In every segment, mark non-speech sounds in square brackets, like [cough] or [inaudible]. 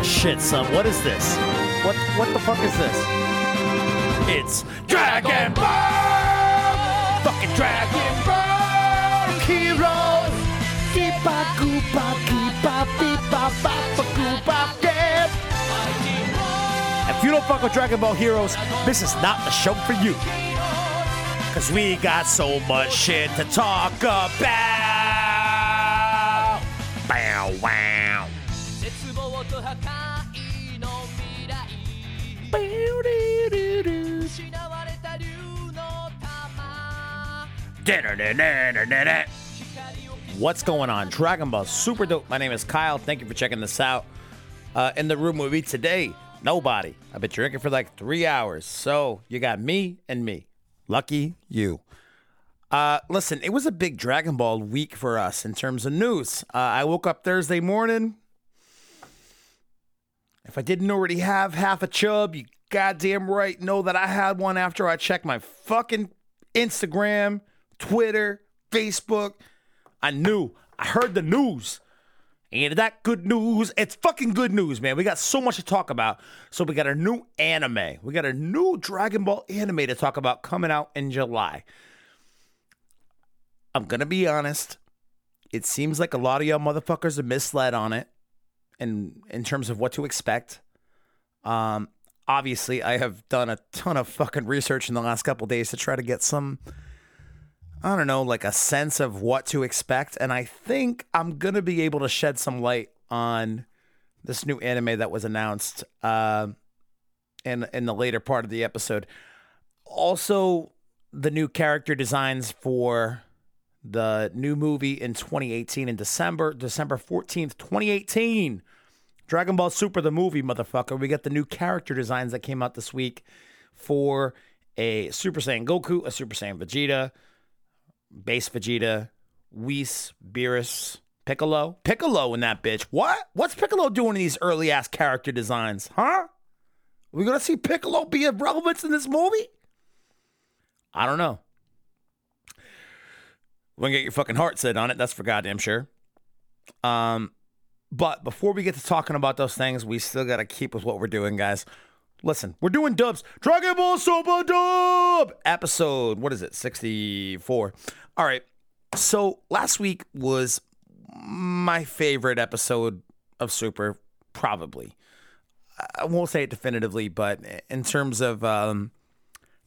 Ah, shit, son. What is this? What what the fuck is this? It's Dragon Ball! Fucking Dragon Ball Heroes! Keepa goopa keepa beepa bapa goopa! If you don't fuck with Dragon Ball Heroes, this is not the show for you. Cause we got so much shit to talk about. Bow wow. 絶望と破壊の未来 Bow-doo-doo-doo. 失われた竜の玉 Da-da-da-da-da-da. 光を What's going on? Dragon Ball Super Dope. My name is Kyle. Thank you for checking this out. Uh, in the room with me today, nobody. I've been drinking for like three hours. So you got me and me. Lucky you. Uh, listen, it was a big Dragon Ball week for us in terms of news. Uh, I woke up Thursday morning. if I didn't already have half a chub, you goddamn right know that I had one after I checked my fucking Instagram, Twitter, Facebook. I knew. I heard the news. And that good news? It's fucking good news, man. We got so much to talk about. So we got a new anime. We got a new Dragon Ball anime to talk about coming out in July. I'm gonna be honest. It seems like a lot of y'all motherfuckers are misled on it in in terms of what to expect. Um obviously I have done a ton of fucking research in the last couple days to try to get some I don't know, like a sense of what to expect. And I think I'm going to be able to shed some light on this new anime that was announced uh, in, in the later part of the episode. Also, the new character designs for the new movie in 2018 in December, December 14th, 2018. Dragon Ball Super, the movie, motherfucker. We got the new character designs that came out this week for a Super Saiyan Goku, a Super Saiyan Vegeta, Base Vegeta, Whis, Beerus, Piccolo. Piccolo in that bitch. What? What's Piccolo doing in these early ass character designs? Huh? Are we gonna see Piccolo be of relevance in this movie? I don't know. We're gonna get your fucking heart set on it, that's for goddamn sure. Um, but before we get to talking about those things, we still gotta keep with what we're doing, guys. Listen, we're doing dubs. Dragon Ball Super Dub episode. What is it? 64. All right. So last week was my favorite episode of Super, probably. I won't say it definitively, but in terms of um,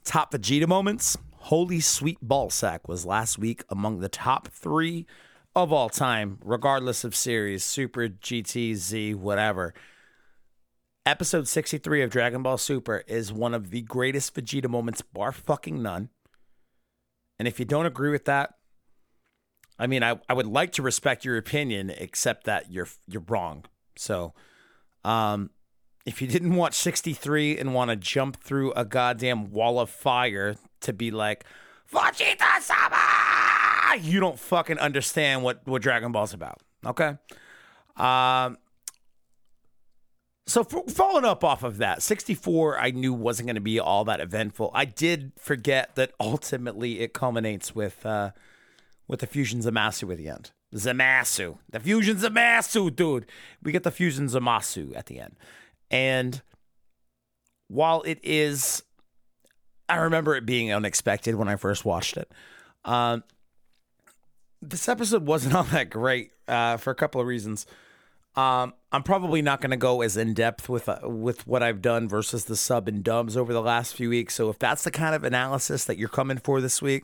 top Vegeta moments, Holy Sweet Ballsack was last week among the top three of all time, regardless of series, Super, GT, Z, whatever. Episode 63 of Dragon Ball Super is one of the greatest Vegeta moments, bar fucking none. And if you don't agree with that, I mean, I, I would like to respect your opinion, except that you're you're wrong. So, um, if you didn't watch 63 and want to jump through a goddamn wall of fire to be like, Vegeta Sama, you don't fucking understand what, what Dragon Ball's about. Okay. Um, so for, following up off of that, 64 I knew wasn't going to be all that eventful. I did forget that ultimately it culminates with uh with the fusion Zamasu at the end. Zamasu. The fusion Zamasu, dude. We get the fusion Zamasu at the end. And while it is I remember it being unexpected when I first watched it. Um this episode wasn't [laughs] all that great uh, for a couple of reasons. Um, I'm probably not going to go as in depth with uh, with what I've done versus the sub and dubs over the last few weeks. So if that's the kind of analysis that you're coming for this week,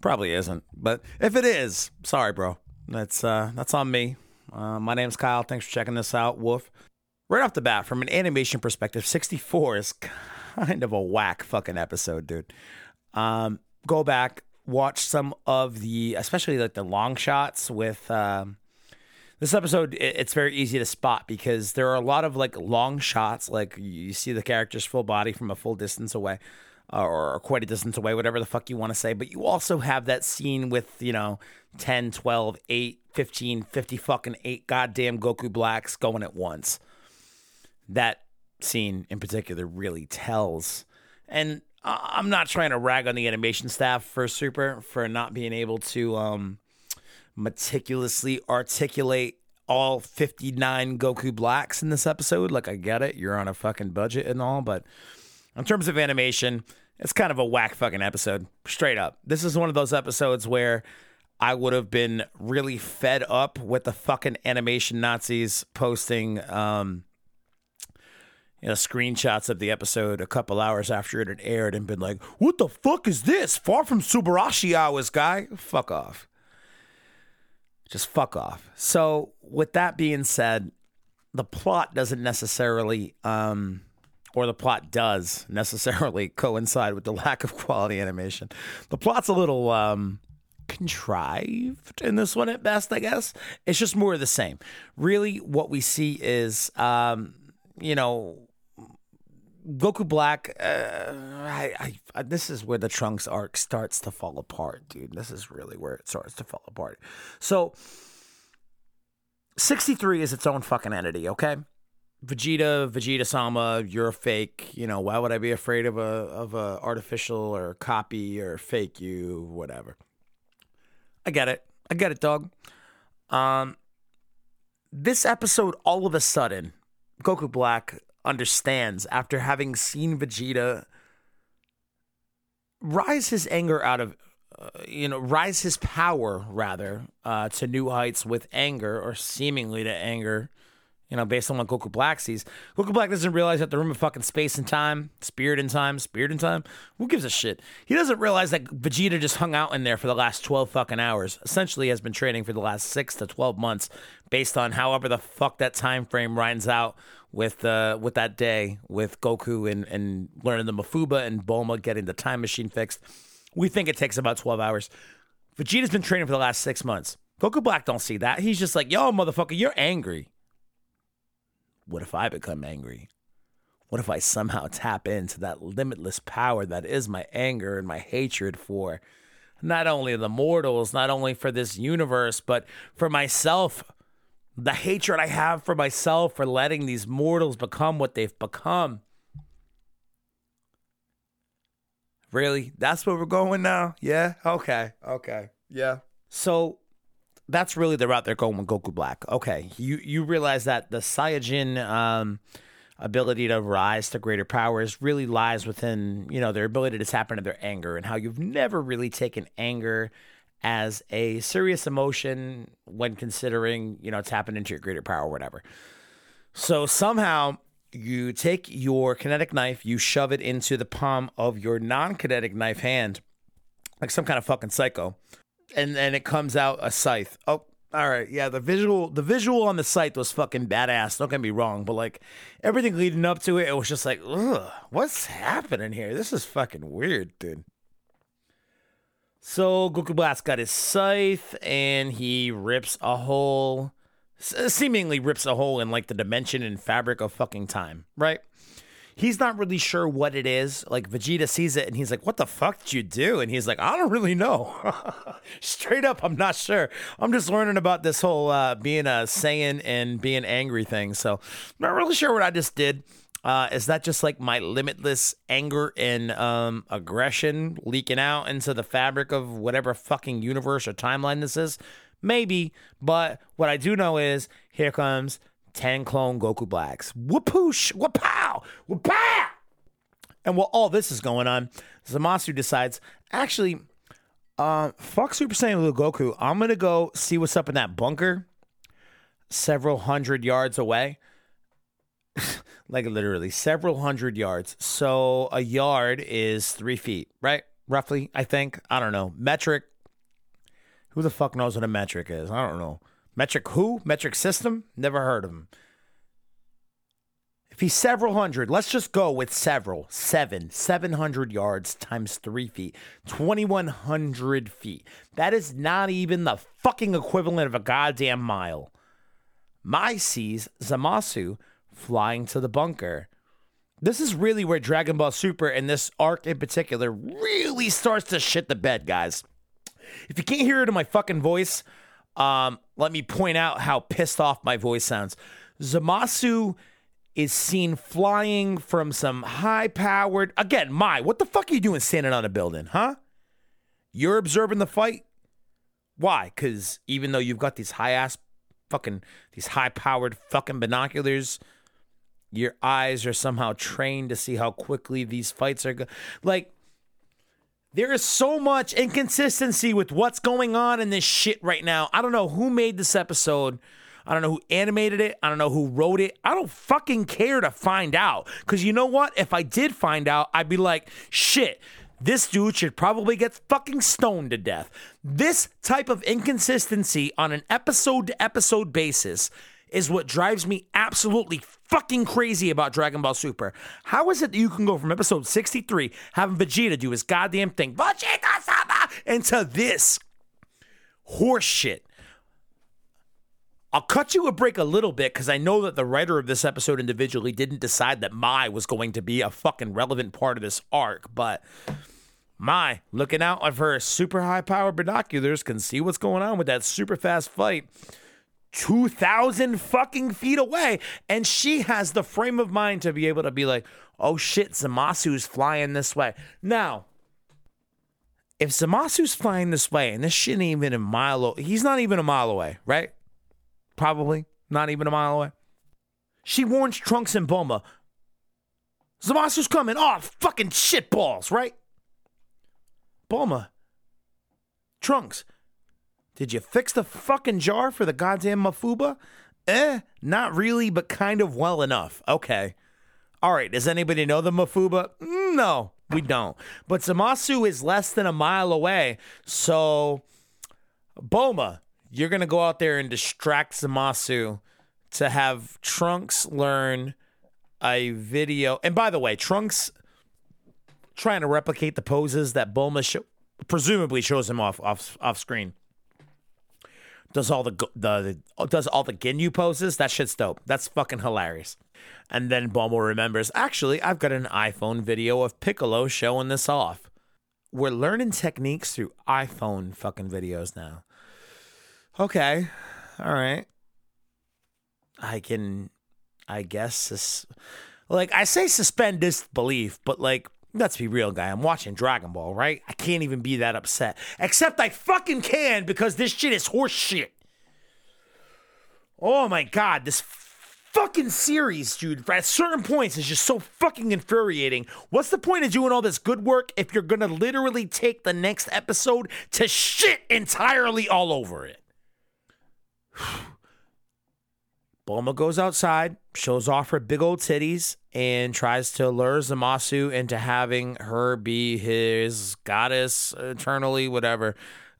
probably isn't. But if it is, sorry, bro. That's uh, that's on me. Uh, my name's Kyle. Thanks for checking this out. Woof. Right off the bat, from an animation perspective, 64 is kind of a whack fucking episode, dude. Um, go back, watch some of the, especially like the long shots with. Um, this episode it- it's very easy to spot because there are a lot of like long shots like you see the character's full body from a full distance away uh, or quite a distance away whatever the fuck you want to say but you also have that scene with you know 10 12 8 15 50 fucking 8 goddamn goku blacks going at once that scene in particular really tells and i'm not trying to rag on the animation staff for super for not being able to um meticulously articulate all 59 Goku Blacks in this episode. Like, I get it. You're on a fucking budget and all, but in terms of animation, it's kind of a whack fucking episode. Straight up. This is one of those episodes where I would have been really fed up with the fucking animation Nazis posting um you know screenshots of the episode a couple hours after it had aired and been like, "What the fuck is this? Far from Subarashi hours, guy. Fuck off." Just fuck off. So, with that being said, the plot doesn't necessarily um or the plot does necessarily [laughs] coincide with the lack of quality animation. The plot's a little um contrived in this one at best, I guess. It's just more of the same. Really, what we see is, um, you know, Goku Black. Uh, I, I, I, this is where the Trunks arc starts to fall apart, dude. This is really where it starts to fall apart. So, 63 is its own fucking entity, okay? Vegeta, Vegeta Sama, you're a fake. You know, why would I be afraid of a of a artificial or copy or fake you, whatever. I get it. I get it, dog. Um, this episode, all of a sudden, Goku Black understands after having seen Vegeta rise his anger out of, uh, you know, rise his power rather uh, to new heights with anger or seemingly to anger you know, based on what Goku Black sees. Goku Black doesn't realize that the room of fucking space and time, spirit and time, spirit and time. Who gives a shit? He doesn't realize that Vegeta just hung out in there for the last 12 fucking hours. Essentially has been training for the last 6 to 12 months based on however the fuck that time frame runs out with uh with that day with Goku and and learning the Mafuba and Bulma getting the time machine fixed. We think it takes about 12 hours. Vegeta's been training for the last 6 months. Goku Black don't see that. He's just like, "Yo, motherfucker, you're angry." What if I become angry? What if I somehow tap into that limitless power that is my anger and my hatred for not only the mortals, not only for this universe, but for myself? The hatred I have for myself for letting these mortals become what they've become. Really? That's where we're going now? Yeah? Okay. Okay. Yeah. So that's really the route they're going with Goku Black. Okay, you you realize that the Saiyajin um, ability to rise to greater powers really lies within you know their ability to tap into their anger and how you've never really taken anger as a serious emotion when considering you know tapping into your greater power or whatever. So somehow you take your kinetic knife, you shove it into the palm of your non-kinetic knife hand, like some kind of fucking psycho and then it comes out a scythe. Oh, all right, yeah. The visual, the visual on the scythe was fucking badass. Don't get me wrong, but like everything leading up to it, it was just like, ugh, what's happening here? This is fucking weird, dude. So Goku Black got his scythe, and he rips a hole, seemingly rips a hole in like the dimension and fabric of fucking time, right? he's not really sure what it is. Like Vegeta sees it and he's like, "What the fuck did you do?" And he's like, "I don't really know." [laughs] Straight up, I'm not sure. I'm just learning about this whole uh, being a Saiyan and being angry thing. So, not really sure what I just did. Uh, is that just like my limitless anger and um, aggression leaking out into the fabric of whatever fucking universe or timeline this is? Maybe, but what I do know is here comes 10 clone Goku Blacks. Whoopoosh, whoopow, whoopow. And while all this is going on, Zamasu decides, actually, uh, fuck Super Saiyan Blue Goku. I'm going to go see what's up in that bunker several hundred yards away. [laughs] like literally several hundred yards. So a yard is three feet, right? Roughly, I think. I don't know. Metric. Who the fuck knows what a metric is? I don't know. Metric who? Metric system? Never heard of him. If he's several hundred, let's just go with several. Seven. 700 yards times three feet. 2,100 feet. That is not even the fucking equivalent of a goddamn mile. Mai sees Zamasu flying to the bunker. This is really where Dragon Ball Super and this arc in particular really starts to shit the bed, guys. If you can't hear it in Mai fucking voice, um, let me point out how pissed off my voice sounds. Zamasu is seen flying from some high powered. Again, my, what the fuck are you doing standing on a building, huh? You're observing the fight? Why? Because even though you've got these high ass fucking these high powered fucking binoculars. Your eyes are somehow trained to see how quickly these fights are go- like there is so much inconsistency with what's going on in this shit right now. I don't know who made this episode. I don't know who animated it. I don't know who wrote it. I don't fucking care to find out. Because you know what? If I did find out, I'd be like, shit, this dude should probably get fucking stoned to death. This type of inconsistency on an episode to episode basis is what drives me absolutely fucking crazy about Dragon Ball Super. How is it that you can go from episode 63, having Vegeta do his goddamn thing, Vegeta Sama, into this horse shit? I'll cut you a break a little bit because I know that the writer of this episode individually didn't decide that Mai was going to be a fucking relevant part of this arc, but Mai, looking out of her super high power binoculars, can see what's going on with that super fast fight. 2,000 fucking feet away. And she has the frame of mind to be able to be like, oh shit, Zamasu's flying this way. Now, if Zamasu's flying this way and this shit ain't even a mile, he's not even a mile away, right? Probably not even a mile away. She warns Trunks and Bulma. Zamasu's coming. Oh, fucking shitballs, right? Bulma. Trunks. Did you fix the fucking jar for the goddamn Mafuba? Eh, not really, but kind of well enough. Okay. All right, does anybody know the Mafuba? Mm, No, we don't. But Zamasu is less than a mile away. So, Bulma, you're going to go out there and distract Zamasu to have Trunks learn a video. And by the way, Trunks trying to replicate the poses that Bulma presumably shows him off off off screen. Does all the the, does all the Ginyu poses? That shit's dope. That's fucking hilarious. And then Bulma remembers, actually, I've got an iPhone video of Piccolo showing this off. We're learning techniques through iPhone fucking videos now. Okay. All right. I can I guess sus- like I say suspend disbelief, but like let's be real, guy. I'm watching Dragon Ball, right? I can't even be that upset. Except I fucking can because this shit is horse shit. Oh my god, this fucking series, dude, at certain points is just so fucking infuriating. What's the point of doing all this good work if you're gonna literally take the next episode to shit entirely all over it? [sighs] [sighs] [sighs] Bulma goes outside, shows off her big old titties, and tries to lure Zamasu into having her be his goddess eternally, whatever.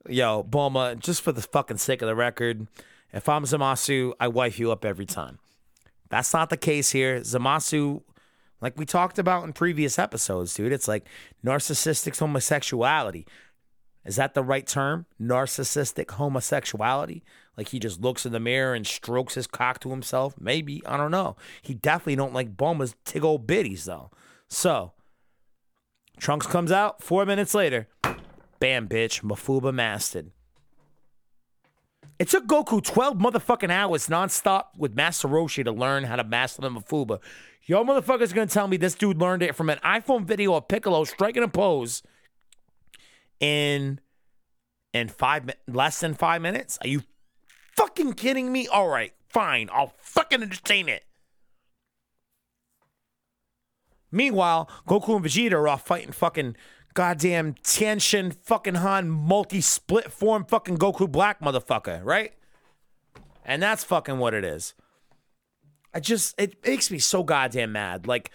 Yo, Bulma, just for the fucking sake of the record, if I'm Zamasu, I wife you up every time. That's not the case here. Zamasu, like we talked about in previous episodes, dude, it's like narcissistic homosexuality. Is that the right term? Narcissistic homosexuality? Like he just looks in the mirror and strokes his cock to himself? Maybe. I don't know. He definitely don't like Bulma's tig old bitties though. So Trunks comes out four minutes later. Bam, bitch. Mafuba mastered. It took Goku 12 motherfucking hours nonstop with Master Roshi to learn how to master the Mafuba. Yo, motherfuckers gonna tell me this dude learned it from an iPhone video of Piccolo striking a pose in in five less than five minutes? Are you fucking kidding me? All right, fine, I'll fucking entertain it. Meanwhile, Goku and Vegeta are off fighting fucking goddamn Tianshin fucking Han multi split form fucking Goku Black motherfucker, right? And that's fucking what it is. I just it makes me so goddamn mad. Like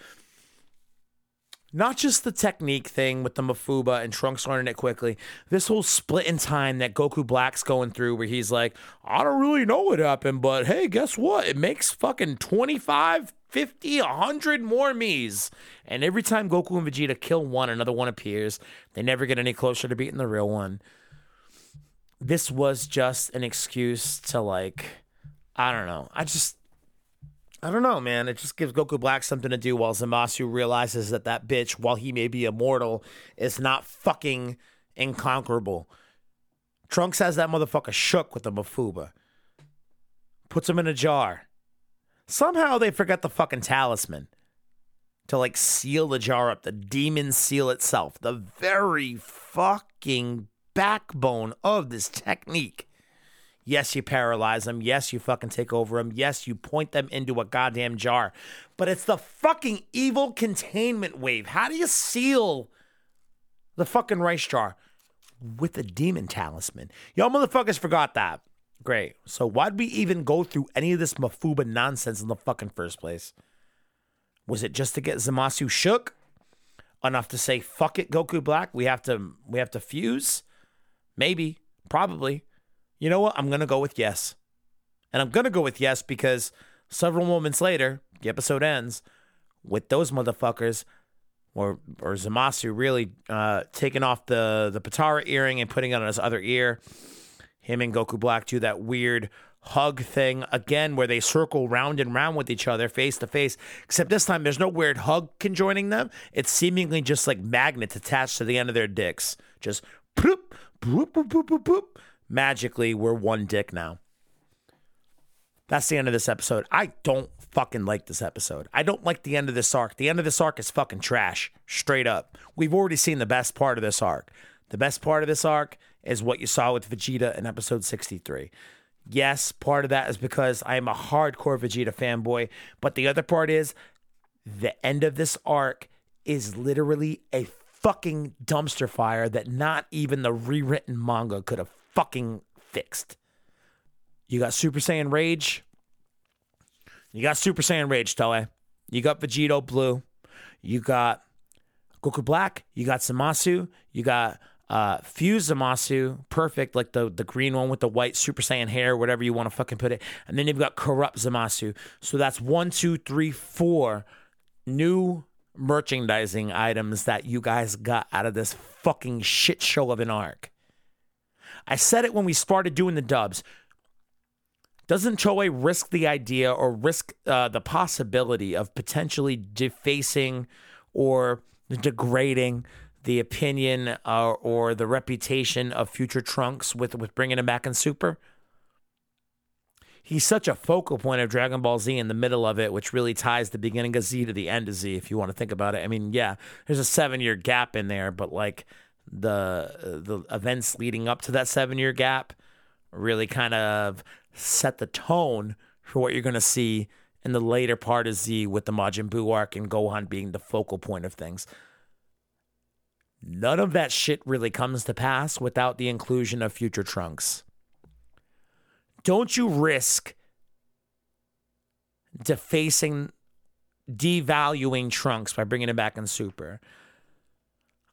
not just the technique thing with the Mafuba and Trunks learning it quickly. This whole split in time that Goku Black's going through where he's like, I don't really know what happened, but hey, guess what? It makes fucking 25, 50, 100 more me's. And every time Goku and Vegeta kill one, another one appears. They never get any closer to beating the real one. This was just an excuse to like, I don't know. I just I don't know, man. It just gives Goku Black something to do while Zamasu realizes that that bitch, while he may be immortal, is not fucking inconquerable. Trunks has that motherfucker shook with the Mafuba. Puts him in a jar. Somehow they forget the fucking talisman to like seal the jar up, the demon seal itself, the very fucking backbone of this technique. Yes, you paralyze them. Yes, you fucking take over them. Yes, you point them into a goddamn jar. But it's the fucking evil containment wave. How do you seal the fucking rice jar? With a demon talisman. Y'all motherfuckers forgot that. Great. So why'd we even go through any of this Mafuba nonsense in the fucking first place? Was it just to get Zamasu shook? Enough to say fuck it, Goku Black. We have to we have to fuse? Maybe. Probably. You know what? I'm gonna go with yes. And I'm gonna go with yes because several moments later, the episode ends with those motherfuckers or or Zamasu really uh, taking off the the Patara earring and putting it on his other ear. Him and Goku Black do that weird hug thing again where they circle round and round with each other face to face except this time there's no weird hug conjoining them it's seemingly just like magnets attached to the end of their dicks just boop boop boop boop boop magically we're one dick now. That's the end of this episode. I don't fucking like this episode. I don't like the end of this arc. The end of this arc is fucking trash. Straight up. We've already seen the best part of this arc. The best part of this arc is what you saw with vegeta in episode 63 Yes, part of that is because I am a hardcore Vegeta fanboy, but the other part is the end of this arc is literally a fucking dumpster fire that not even the rewritten manga could have fucking fixed. You got Super Saiyan Rage. You got Super Saiyan Rage, Toei. You got Vegito Blue. You got Goku Black. You got Zamasu. You got uh, Fuse Zamasu, perfect, like the the green one with the white Super Saiyan hair, whatever you want to fucking put it. And then you've got Corrupt Zamasu. So that's one, two, three, four new merchandising items that you guys got out of this fucking shit show of an arc. I said it when we started doing the dubs. Doesn't Toei risk the idea or risk uh, the possibility of potentially defacing or degrading the opinion uh, or the reputation of future Trunks with with bringing him back in Super. He's such a focal point of Dragon Ball Z in the middle of it, which really ties the beginning of Z to the end of Z. If you want to think about it, I mean, yeah, there's a seven year gap in there, but like the the events leading up to that seven year gap really kind of set the tone for what you're going to see in the later part of Z with the Majin Buu arc and Gohan being the focal point of things. None of that shit really comes to pass without the inclusion of future trunks. Don't you risk defacing, devaluing trunks by bringing him back in super?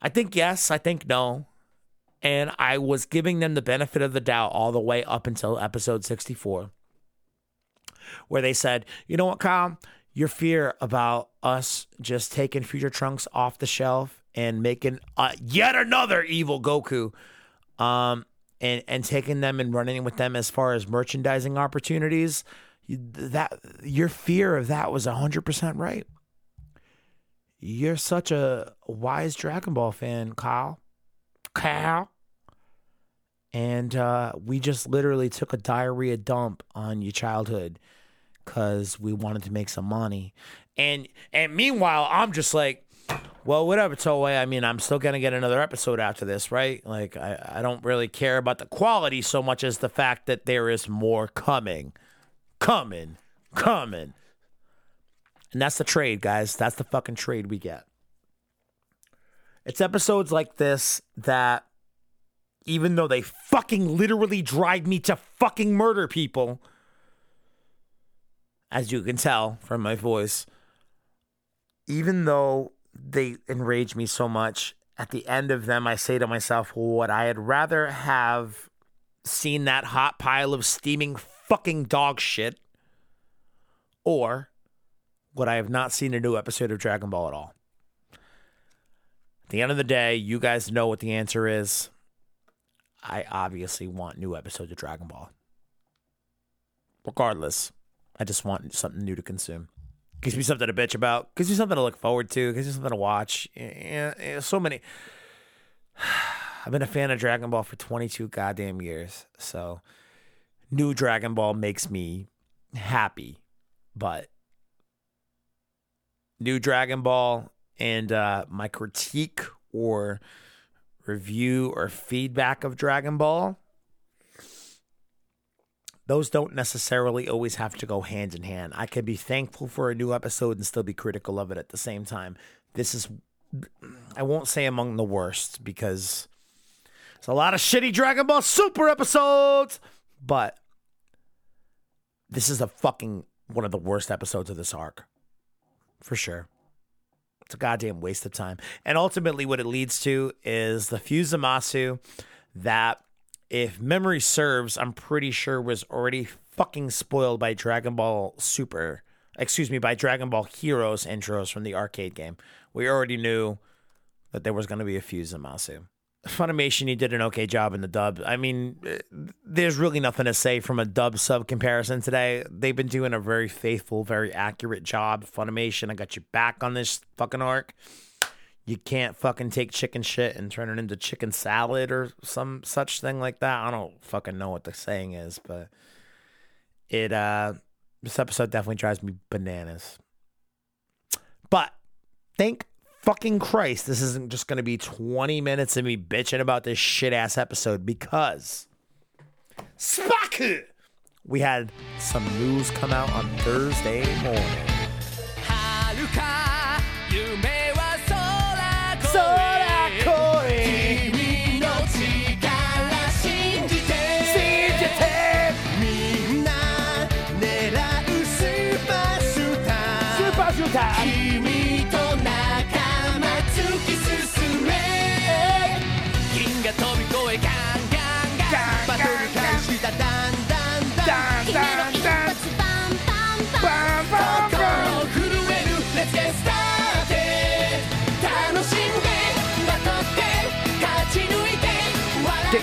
I think yes, I think no. And I was giving them the benefit of the doubt all the way up until episode 64, where they said, you know what, Kyle? Your fear about us just taking future trunks off the shelf and making uh, yet another evil Goku, um, and and taking them and running with them as far as merchandising opportunities. That your fear of that was hundred percent right. You're such a wise Dragon Ball fan, Kyle. Kyle. And uh, we just literally took a diarrhea dump on your childhood because we wanted to make some money. And and meanwhile, I'm just like, well, whatever, Toei. I mean, I'm still gonna get another episode after this, right? Like, I, I don't really care about the quality so much as the fact that there is more coming, coming, coming. And that's the trade, guys. That's the fucking trade we get. It's episodes like this that, even though they fucking literally drive me to fucking murder people, as you can tell from my voice, even though they enrage me so much. At the end of them, I say to myself, what I had rather have seen that hot pile of steaming fucking dog shit, or would I have not seen a new episode of Dragon Ball at all? At the end of the day, you guys know what the answer is. I obviously want new episodes of Dragon Ball. Regardless, I just want something new to consume. Gives me something to bitch about. Gives me something to look forward to. Gives me something to watch. So many. [sighs] I've been a fan of Dragon Ball for 22 goddamn years. So, new Dragon Ball makes me happy. But new Dragon Ball and uh, my critique or review or feedback of Dragon Ball those don't necessarily always have to go hand in hand. I could be thankful for a new episode and still be critical of it at the same time. This is, I won't say among the worst because it's a lot of shitty Dragon Ball Super episodes, but this is a fucking one of the worst episodes of this arc. For sure. It's a goddamn waste of time. And ultimately, what it leads to is the Fusamasu that, if memory serves, I'm pretty sure was already fucking spoiled by Dragon Ball Super. Excuse me, by Dragon Ball Heroes intros from the arcade game. We already knew that there was going to be a Fusamasu. Funimation, he did an okay job in the dub. I mean, eh, there's really nothing to say from a dub sub comparison today. They've been doing a very faithful, very accurate job. Funimation, I got your back on this fucking arc. You can't fucking take chicken shit and turn it into chicken salad or some such thing like that. I don't fucking know what the saying is, but it uh this episode definitely drives me bananas. But thank fucking Christ, this isn't just going to be 20 minutes of me bitching about this shit ass episode because Spaku! We had some news come out on Thursday morning.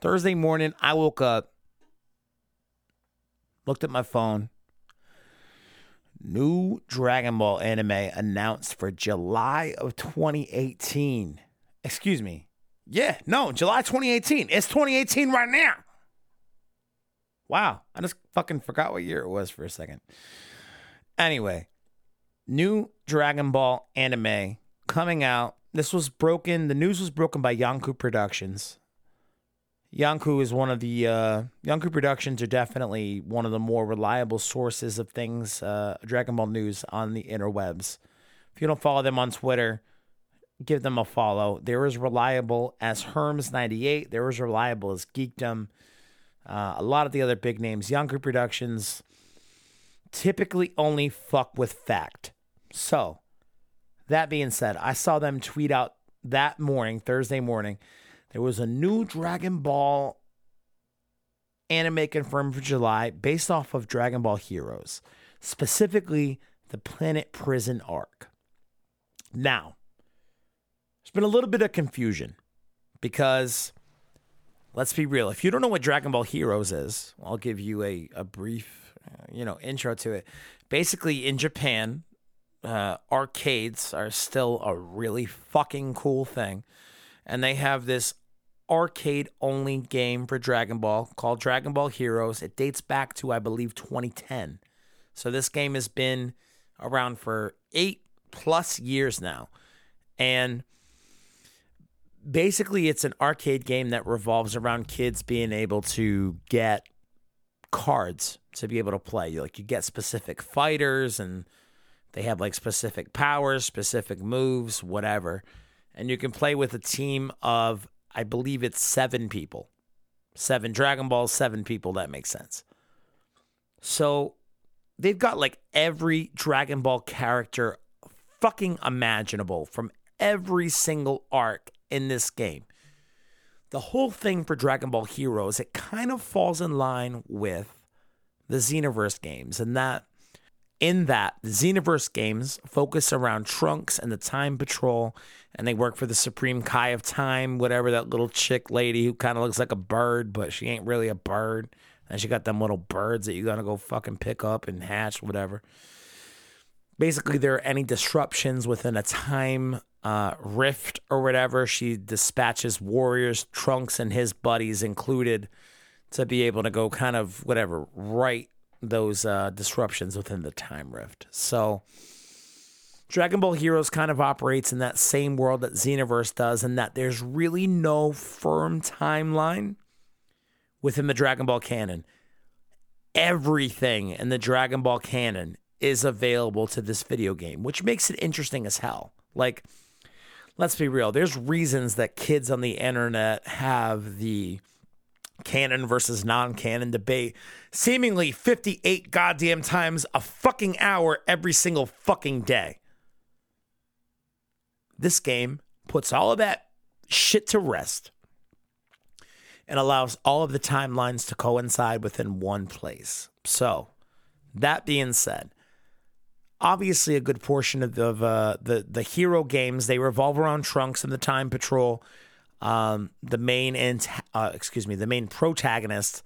Thursday morning, I woke up, looked at my phone. New Dragon Ball anime announced for July of 2018. Excuse me. Yeah, no, July 2018. It's 2018 right now. Wow, I just fucking forgot what year it was for a second. Anyway, new Dragon Ball anime coming out. This was broken. The news was broken by Yonkou Productions. Yonkou is one of the uh, Yonkou Productions are definitely one of the more reliable sources of things uh, Dragon Ball news on the interwebs. If you don't follow them on Twitter, give them a follow. They're as reliable as Herms98. They're as reliable as Geekdom. Uh, a lot of the other big names, Yonkou Productions, typically only fuck with fact. So, that being said, I saw them tweet out that morning, Thursday morning, there was a new Dragon Ball anime confirmed for July based off of Dragon Ball Heroes, specifically the Planet Prison arc. Now, there's been a little bit of confusion because let's be real. If you don't know what Dragon Ball Heroes is, I'll give you a, a brief, uh, you know, intro to it. Basically, in Japan, uh, arcades are still a really fucking cool thing. And they have this arcade only game for Dragon Ball called Dragon Ball Heroes. It dates back to, I believe, 2010. So this game has been around for eight plus years now. And basically it's an arcade game that revolves around kids being able to get cards to be able to play. Like you get specific fighters and they have like specific powers, specific moves, whatever. And you can play with a team of I believe it's 7 people. 7 Dragon Balls, 7 people, that makes sense. So they've got like every Dragon Ball character fucking imaginable from every single arc in this game. The whole thing for Dragon Ball Heroes, it kind of falls in line with the Xenoverse games, and that in that the Xenoverse games focus around Trunks and the Time Patrol, and they work for the Supreme Kai of Time, whatever that little chick lady who kind of looks like a bird, but she ain't really a bird. And she got them little birds that you gotta go fucking pick up and hatch, whatever. Basically, there are any disruptions within a time uh, rift or whatever. She dispatches warriors, Trunks and his buddies included, to be able to go kind of whatever right those uh, disruptions within the time rift. So, Dragon Ball Heroes kind of operates in that same world that Xenoverse does, in that there's really no firm timeline within the Dragon Ball canon. Everything in the Dragon Ball canon is available to this video game, which makes it interesting as hell. Like, let's be real, there's reasons that kids on the internet have the canon versus non canon debate seemingly 58 goddamn times a fucking hour every single fucking day. This game puts all of that shit to rest and allows all of the timelines to coincide within one place. So, that being said, obviously a good portion of the uh, the the hero games they revolve around Trunks and the Time Patrol. Um, the main and uh, excuse me, the main protagonist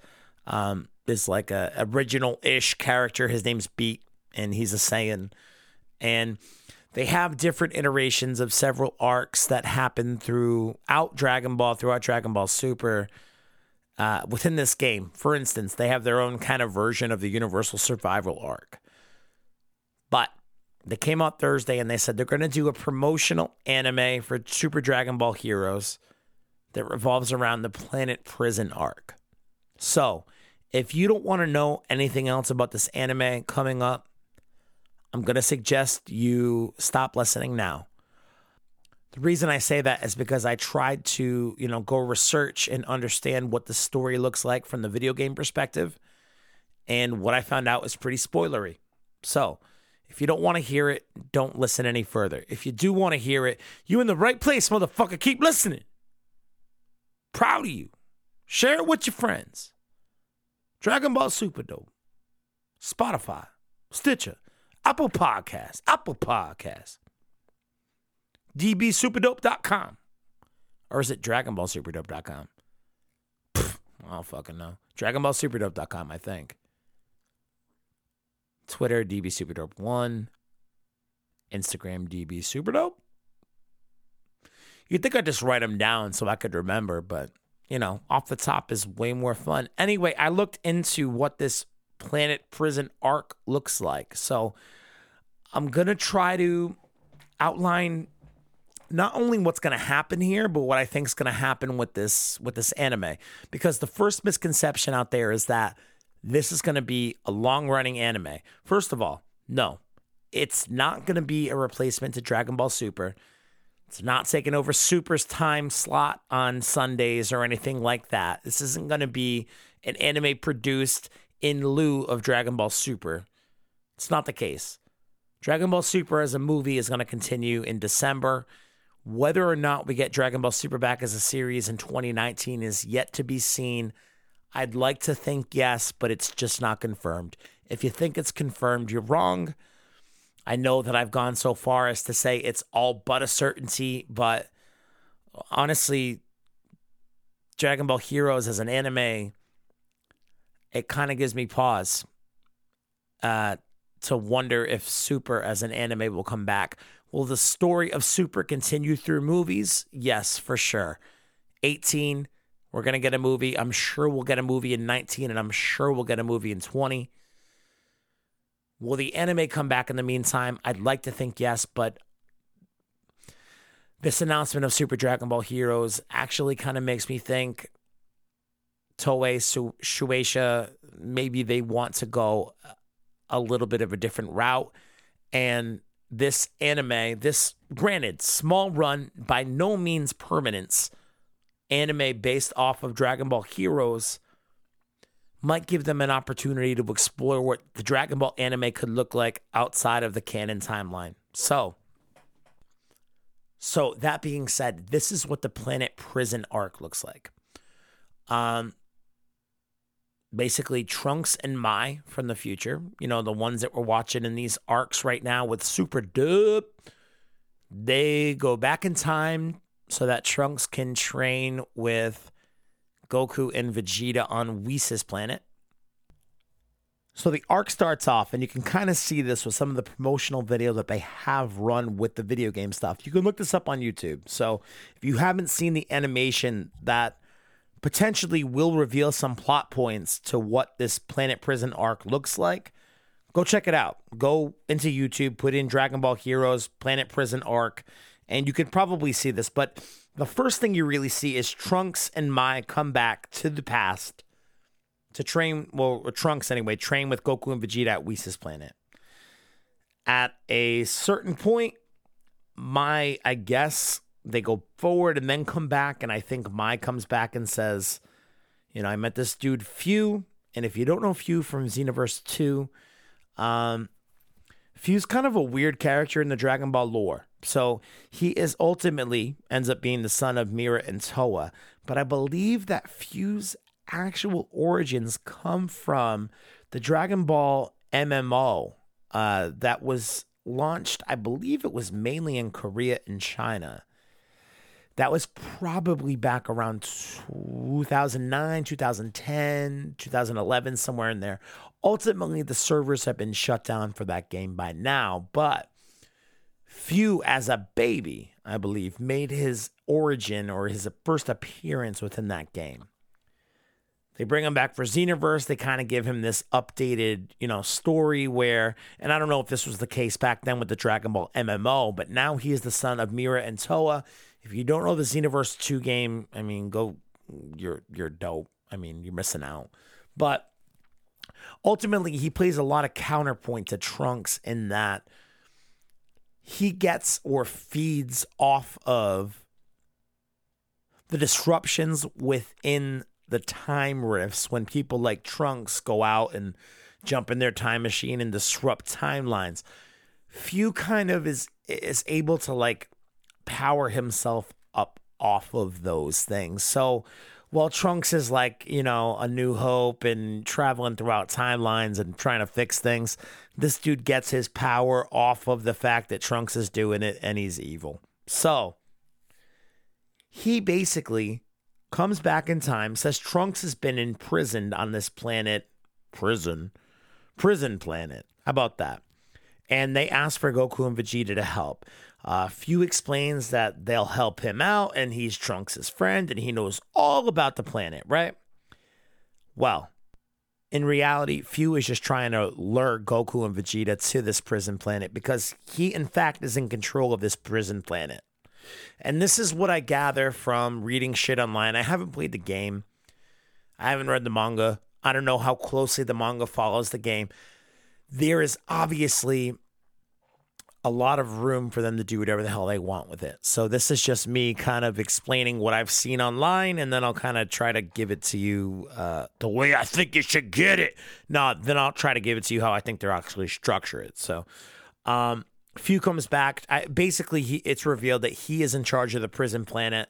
um, is like a original ish character. His name's Beat, and he's a Saiyan, and they have different iterations of several arcs that happen throughout Dragon Ball, throughout Dragon Ball Super. Uh, within this game, for instance, they have their own kind of version of the Universal Survival arc. But they came out Thursday and they said they're going to do a promotional anime for Super Dragon Ball Heroes that revolves around the Planet Prison arc. So, if you don't want to know anything else about this anime coming up, I'm going to suggest you stop listening now. The reason I say that is because I tried to, you know, go research and understand what the story looks like from the video game perspective. And what I found out was pretty spoilery. So, if you don't want to hear it, don't listen any further. If you do want to hear it, you in the right place, motherfucker. Keep listening. Proud of you. Share it with your friends. Dragon Ball Super Dope. Spotify, Stitcher, Apple Podcasts, Apple Podcasts, dbsuperdope.com. Or is it DragonBallSuperdope.com? Pfft, I don't fucking know. DragonBallSuperdope.com, I think. Twitter, dbsuperdope1. Instagram, dbsuperdope. You'd think I'd just write them down so I could remember, but, you know, off the top is way more fun. Anyway, I looked into what this Planet Prison arc looks like. So I'm going to try to outline not only what's going to happen here, but what I think is going to happen with this with this anime. Because the first misconception out there is that this is going to be a long running anime. First of all, no, it's not going to be a replacement to Dragon Ball Super. It's not taking over Super's time slot on Sundays or anything like that. This isn't going to be an anime produced in lieu of Dragon Ball Super. It's not the case. Dragon Ball Super as a movie is going to continue in December. Whether or not we get Dragon Ball Super back as a series in 2019 is yet to be seen. I'd like to think yes, but it's just not confirmed. If you think it's confirmed, you're wrong. I know that I've gone so far as to say it's all but a certainty, but honestly, Dragon Ball Heroes as an anime, it kind of gives me pause uh, to wonder if Super as an anime will come back. Will the story of Super continue through movies? Yes, for sure. 18, we're going to get a movie. I'm sure we'll get a movie in 19, and I'm sure we'll get a movie in 20. Will the anime come back in the meantime? I'd like to think yes, but this announcement of Super Dragon Ball Heroes actually kind of makes me think Toei Su- Shueisha maybe they want to go a little bit of a different route and this anime this granted small run by no means permanence anime based off of Dragon Ball Heroes might give them an opportunity to explore what the Dragon Ball anime could look like outside of the canon timeline. So, so that being said, this is what the Planet Prison arc looks like. Um, basically Trunks and Mai from the future, you know, the ones that we're watching in these arcs right now with Super Dub, they go back in time so that Trunks can train with Goku and Vegeta on Whis' planet. So the arc starts off, and you can kind of see this with some of the promotional videos that they have run with the video game stuff. You can look this up on YouTube. So if you haven't seen the animation that potentially will reveal some plot points to what this Planet Prison arc looks like, go check it out. Go into YouTube, put in Dragon Ball Heroes Planet Prison arc, and you can probably see this. But the first thing you really see is Trunks and Mai come back to the past to train, well, Trunks anyway, train with Goku and Vegeta at Whis' planet. At a certain point, Mai, I guess, they go forward and then come back. And I think Mai comes back and says, You know, I met this dude, Fu. And if you don't know Fu from Xenoverse 2, um, Fu's kind of a weird character in the Dragon Ball lore. So he is ultimately ends up being the son of Mira and Towa. But I believe that Fu's actual origins come from the Dragon Ball MMO uh, that was launched, I believe it was mainly in Korea and China. That was probably back around 2009, 2010, 2011, somewhere in there. Ultimately, the servers have been shut down for that game by now, but Fu, as a baby, I believe, made his origin or his first appearance within that game. They bring him back for Xenoverse. They kind of give him this updated, you know, story where, and I don't know if this was the case back then with the Dragon Ball MMO, but now he is the son of Mira and Towa. If you don't know the Xenoverse 2 game, I mean, go, you're you're dope. I mean, you're missing out. But ultimately, he plays a lot of counterpoint to Trunks in that he gets or feeds off of the disruptions within the time rifts when people like Trunks go out and jump in their time machine and disrupt timelines. Fu kind of is is able to like power himself up off of those things. So while Trunks is like, you know, a new hope and traveling throughout timelines and trying to fix things, this dude gets his power off of the fact that Trunks is doing it and he's evil. So he basically comes back in time, says Trunks has been imprisoned on this planet, prison, prison planet. How about that? And they ask for Goku and Vegeta to help. Uh, Fu explains that they'll help him out and he's Trunks' friend and he knows all about the planet, right? Well, in reality, Fu is just trying to lure Goku and Vegeta to this prison planet because he, in fact, is in control of this prison planet. And this is what I gather from reading shit online. I haven't played the game, I haven't read the manga. I don't know how closely the manga follows the game. There is obviously a lot of room for them to do whatever the hell they want with it. So this is just me kind of explaining what I've seen online, and then I'll kind of try to give it to you uh, the way I think you should get it. No, then I'll try to give it to you how I think they're actually structure it. So, um, Fu comes back. I, basically, he, it's revealed that he is in charge of the prison planet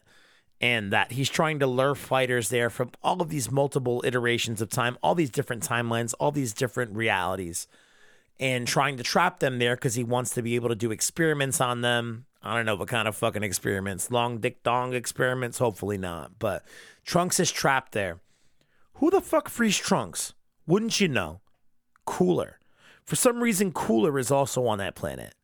and that he's trying to lure fighters there from all of these multiple iterations of time, all these different timelines, all these different realities, and trying to trap them there because he wants to be able to do experiments on them. I don't know what kind of fucking experiments. Long dick dong experiments? Hopefully not. But Trunks is trapped there. Who the fuck frees Trunks? Wouldn't you know? Cooler. For some reason, Cooler is also on that planet.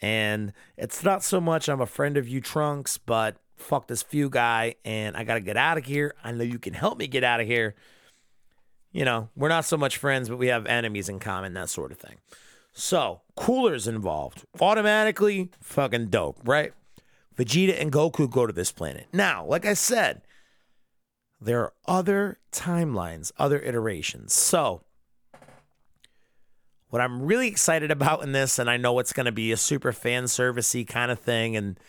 And it's not so much I'm a friend of you, Trunks, but fuck this Fu guy and I got to get out of here. I know you can help me get out of here. You know, we're not so much friends, but we have enemies in common, that sort of thing. So, Cooler's involved. Automatically, fucking dope, right? Vegeta and Goku go to this planet. Now, like I said, there are other timelines, other iterations. So, what I'm really excited about in this, and I know it's going to be a super fan servicey kind of thing, and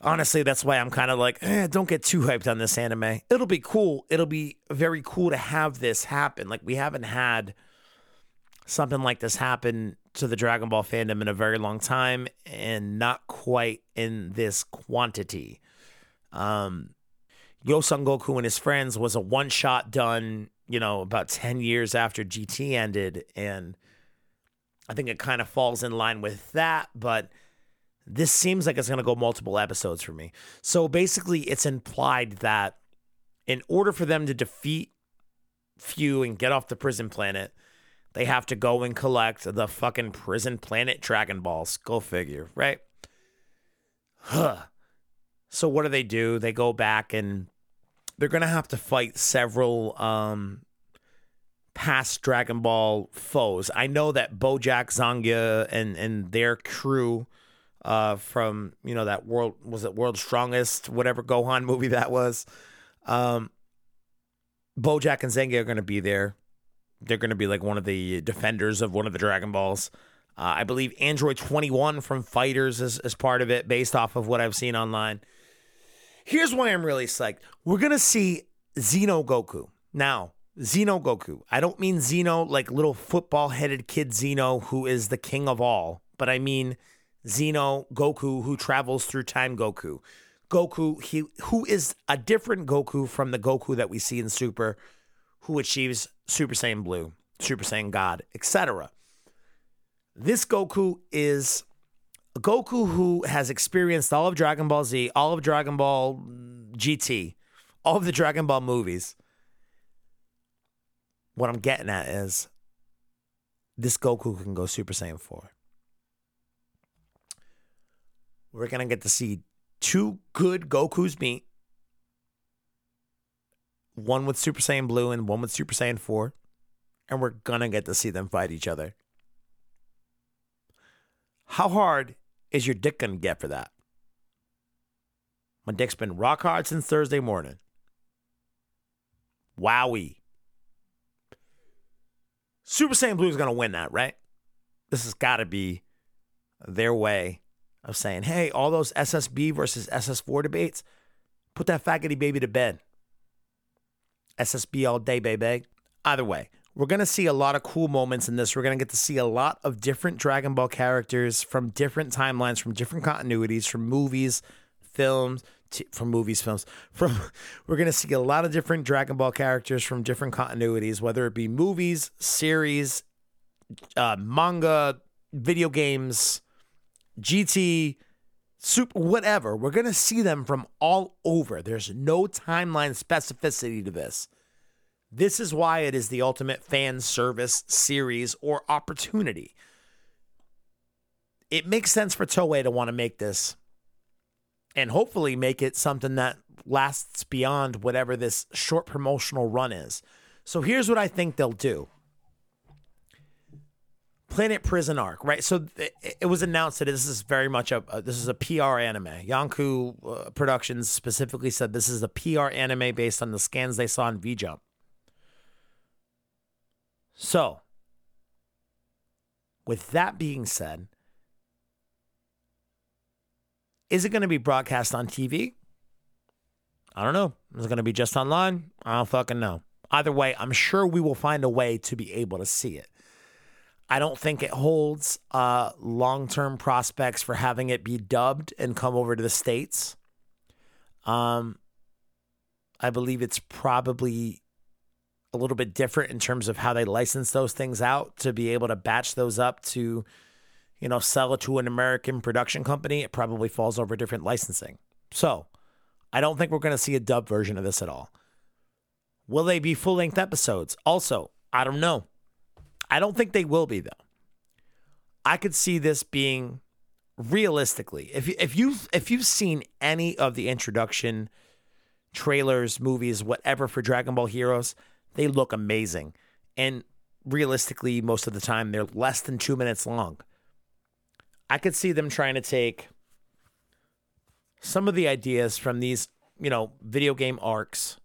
honestly, that's why I'm kind of like, eh, don't get too hyped on this anime. It'll be cool. It'll be very cool to have this happen. Like we haven't had something like this happen to the Dragon Ball fandom in a very long time, and not quite in this quantity. Um, Yo Son Goku and his friends was a one shot done you know, about 10 years after GT ended. And I think it kind of falls in line with that. But this seems like it's going to go multiple episodes for me. So basically, it's implied that in order for them to defeat Fu and get off the prison planet, they have to go and collect the fucking prison planet Dragon Balls. Go figure, right? Huh. So what do they do? They go back and they're gonna have to fight several um past Dragon Ball foes. I know that Bojack Zangya and and their crew uh from you know that world was it World's Strongest whatever Gohan movie that was. Um Bojack and Zangya are gonna be there. They're gonna be like one of the defenders of one of the Dragon Balls. Uh, I believe Android 21 from FighterZ is, is part of it, based off of what I've seen online. Here's why I'm really psyched. We're going to see Xeno Goku. Now, Xeno Goku. I don't mean Xeno like little football headed kid Xeno who is the king of all, but I mean Xeno Goku who travels through time Goku. Goku, he who is a different Goku from the Goku that we see in Super, who achieves Super Saiyan Blue, Super Saiyan God, etc. This Goku is a Goku who has experienced all of Dragon Ball Z, all of Dragon Ball GT, all of the Dragon Ball movies. What I'm getting at is this Goku can go Super Saiyan 4. We're going to get to see two good Gokus meet. One with Super Saiyan Blue and one with Super Saiyan 4. And we're going to get to see them fight each other. How hard is your dick going to get for that? My dick's been rock hard since Thursday morning. Wowie. Super Saiyan Blue is going to win that, right? This has got to be their way of saying, hey, all those SSB versus SS4 debates, put that faggoty baby to bed. SSB all day, baby. Either way, we're going to see a lot of cool moments in this. We're going to get to see a lot of different Dragon Ball characters from different timelines, from different continuities, from movies, films, t- from movies, films. [laughs] From we're going to see a lot of different Dragon Ball characters from different continuities, whether it be movies, series, uh, manga, video games, GT, super, whatever. We're going to see them from all over. There's no timeline specificity to this. This is why it is the ultimate fan service series or opportunity. It makes sense for Toei to want to make this and hopefully make it something that lasts beyond whatever this short promotional run is. So here's what I think they'll do. Planet Prison arc, right? So it was announced that this is very much a, this is a PR anime. Yonkou uh, Productions specifically said this is a PR anime based on the scans they saw in V Jump. So, with that being said, is it going to be broadcast on TV? I don't know. Is it going to be just online? I don't fucking know. Either way, I'm sure we will find a way to be able to see it. I don't think it holds uh, long term prospects for having it be dubbed and come over to the States. Um, I believe it's probably a little bit different in terms of how they license those things out to be able to batch those up to, you know, sell it to an American production company. It probably falls over different licensing. So I don't think we're going to see a dub version of this at all. Will they be full length episodes? Also, I don't know. I don't think they will be though. I could see this being realistically if if you if you've seen any of the introduction trailers, movies, whatever for Dragon Ball Heroes, they look amazing. And realistically, most of the time, they're less than two minutes long. I could see them trying to take some of the ideas from these, you know, video game arcs,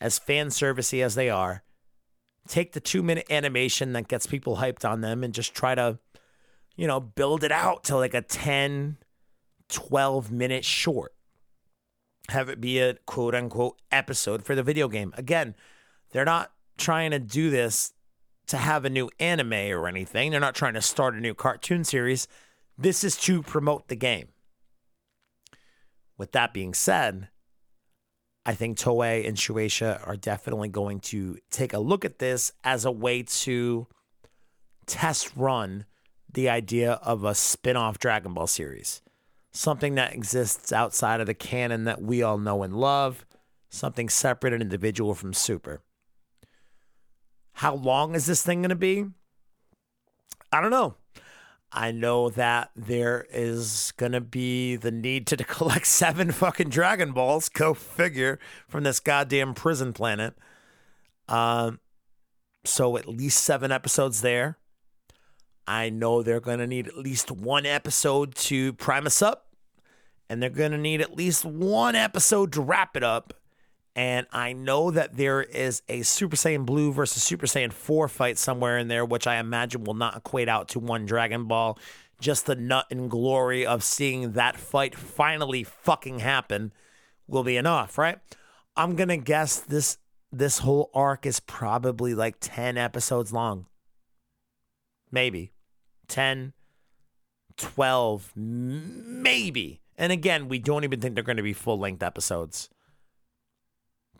as fan servicey as they are, take the two minute animation that gets people hyped on them and just try to, you know, build it out to like a 10, 12 minute short. Have it be a quote unquote episode for the video game. Again, they're not trying to do this to have a new anime or anything. They're not trying to start a new cartoon series. This is to promote the game. With that being said, I think Toei and Shueisha are definitely going to take a look at this as a way to test run the idea of a spin off Dragon Ball series. Something that exists outside of the canon that we all know and love, something separate and individual from Super. How long is this thing going to be? I don't know. I know that there is going to be the need to [laughs] collect seven fucking Dragon Balls, go figure, from this goddamn prison planet. Um, so at least seven episodes there. I know they're going to need at least one episode to prime us up, and they're going to need at least one episode to wrap it up. And I know that there is a Super Saiyan Blue versus Super Saiyan 4 fight somewhere in there, which I imagine will not equate out to one Dragon Ball. Just the nut and glory of seeing that fight finally fucking happen will be enough, right? I'm gonna guess this this whole arc is probably like 10 episodes long. Maybe 10, 12, maybe. And again, we don't even think they're to be full length episodes.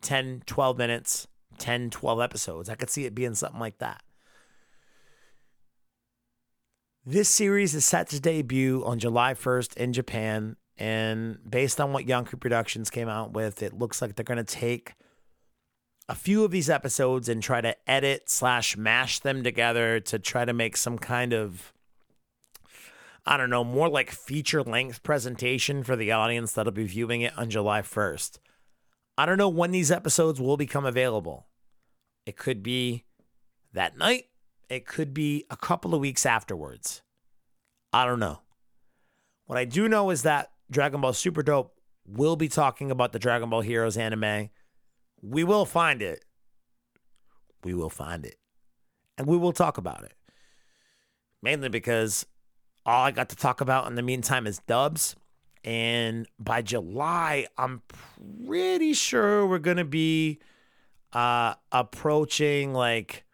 10, 12 minutes, 10, 12 episodes. I could see it being something like that. This series is set to debut on July 1st in Japan. And based on what Yonkou Productions came out with, it looks like they're going to take a few of these episodes and try to edit slash mash them together to try to make some kind of I don't know, more like feature length presentation for the audience that'll be viewing it on July 1st. I don't know when these episodes will become available. It could be that night, it could be a couple of weeks afterwards. I don't know. What I do know is that Dragon Ball Super Dope will be talking about the Dragon Ball Heroes anime. We will find it. We will find it. And we will talk about it. Mainly because all I got to talk about in the meantime is dubs. And by July, I'm pretty sure we're going to be uh, approaching like,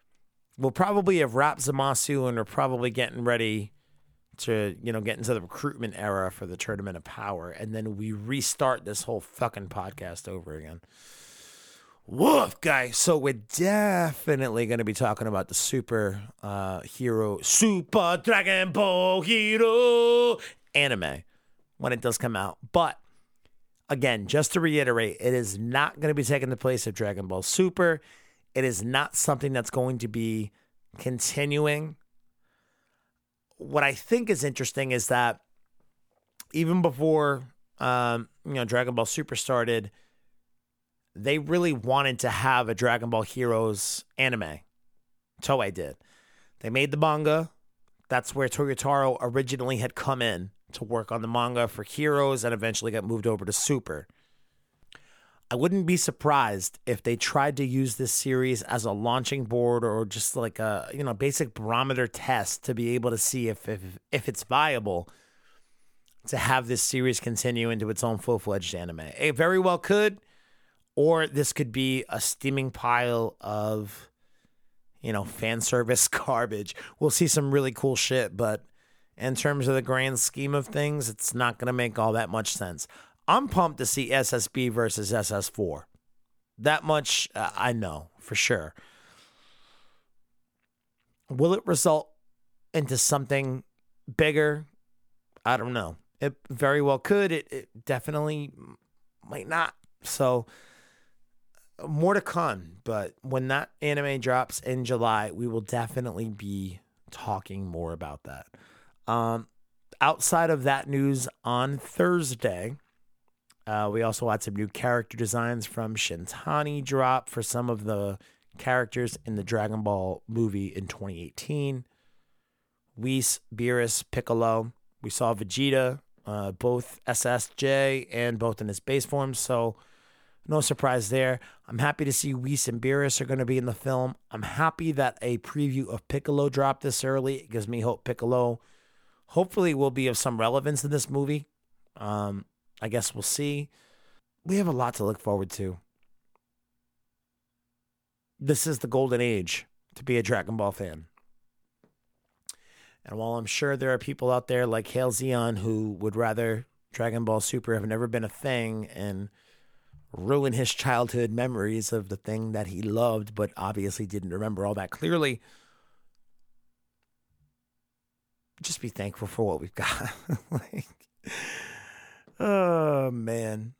we'll probably have wrapped Zamasu and we're probably getting ready to, you know, get into the recruitment era for the Tournament of Power. And then we restart this whole fucking podcast over again. Woof, guy. So we're definitely going to be talking about the super uh, hero, Super Dragon Ball Hero anime when it does come out. But again, just to reiterate, it is not going to be taking the place of Dragon Ball Super. It is not something that's going to be continuing. What I think is interesting is that even before um, you know Dragon Ball Super started, they really wanted to have a Dragon Ball Heroes anime. Toei did. They made the manga. That's where Toyotaro originally had come in to work on the manga for Heroes and eventually got moved over to Super. I wouldn't be surprised if they tried to use this series as a launching board or just like a you know basic barometer test to be able to see if if, if it's viable to have this series continue into its own full fledged anime. It very well could, or this could be a steaming pile of you know fan service [laughs] garbage. We'll see some really cool shit, but in terms of the grand scheme of things, it's not going to make all that much sense. I'm pumped to see SSB versus SS4. That much uh, I know for sure. Will it result into something bigger? I don't know. It very well could. It, it definitely might not. So, more to come. But when that anime drops in July, we will definitely be talking more about that. Um, outside of that news on Thursday, uh, we also had some new character designs from Shintani drop for some of the characters in the Dragon Ball movie in 2018. Whis, Beerus, Piccolo. We saw Vegeta, uh, both SSJ and both in his base form. So no surprise there. I'm happy to see Whis and Beerus are going to be in the film. I'm happy that a preview of Piccolo dropped this early. It gives me hope Piccolo hopefully will be of some relevance in this movie. Um, I guess we'll see. We have a lot to look forward to. This is the golden age to be a Dragon Ball fan. And while I'm sure there are people out there like Hale Zion who would rather Dragon Ball Super have never been a thing and ruin his childhood memories of the thing that he loved, but obviously didn't remember all that clearly. Just be thankful for what we've got. [laughs] like, oh man,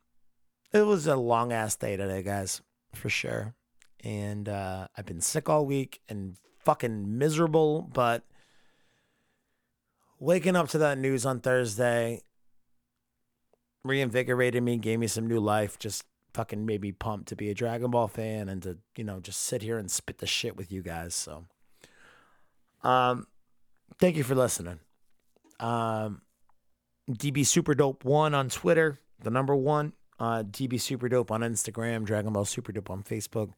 it was a long ass day today, guys, for sure. And uh, I've been sick all week and fucking miserable, but waking up to that news on Thursday reinvigorated me, gave me some new life, just fucking made me pumped to be a Dragon Ball fan and to, you know, just sit here and spit the shit with you guys. So um thank you for listening. Um DB Super Dope one on Twitter, the number one. Uh DB Super Dope on Instagram, Dragon Ball Super Dope on Facebook,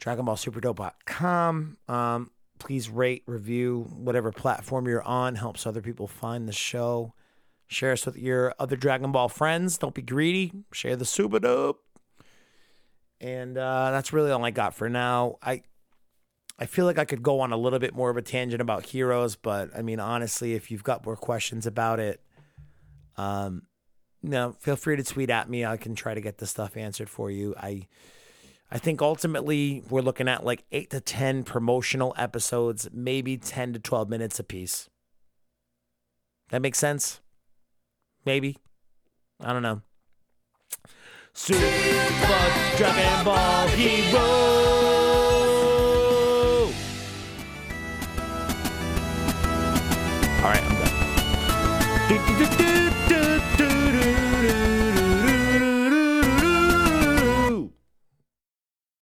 DragonBallSuperDope.com. Um please rate, review, whatever platform you're on, helps other people find the show. Share us with your other Dragon Ball friends. Don't be greedy. Share the super dope. And uh, that's really all I got for now. I I feel like I could go on a little bit more of a tangent about heroes, but I mean honestly, if you've got more questions about it, um, you know, feel free to tweet at me. I can try to get the stuff answered for you. I I think ultimately we're looking at like eight to ten promotional episodes, maybe ten to twelve minutes a piece. That makes sense? Maybe. I don't know. Super Dragon Ball Hero. All right, I'm done. Do, do, do,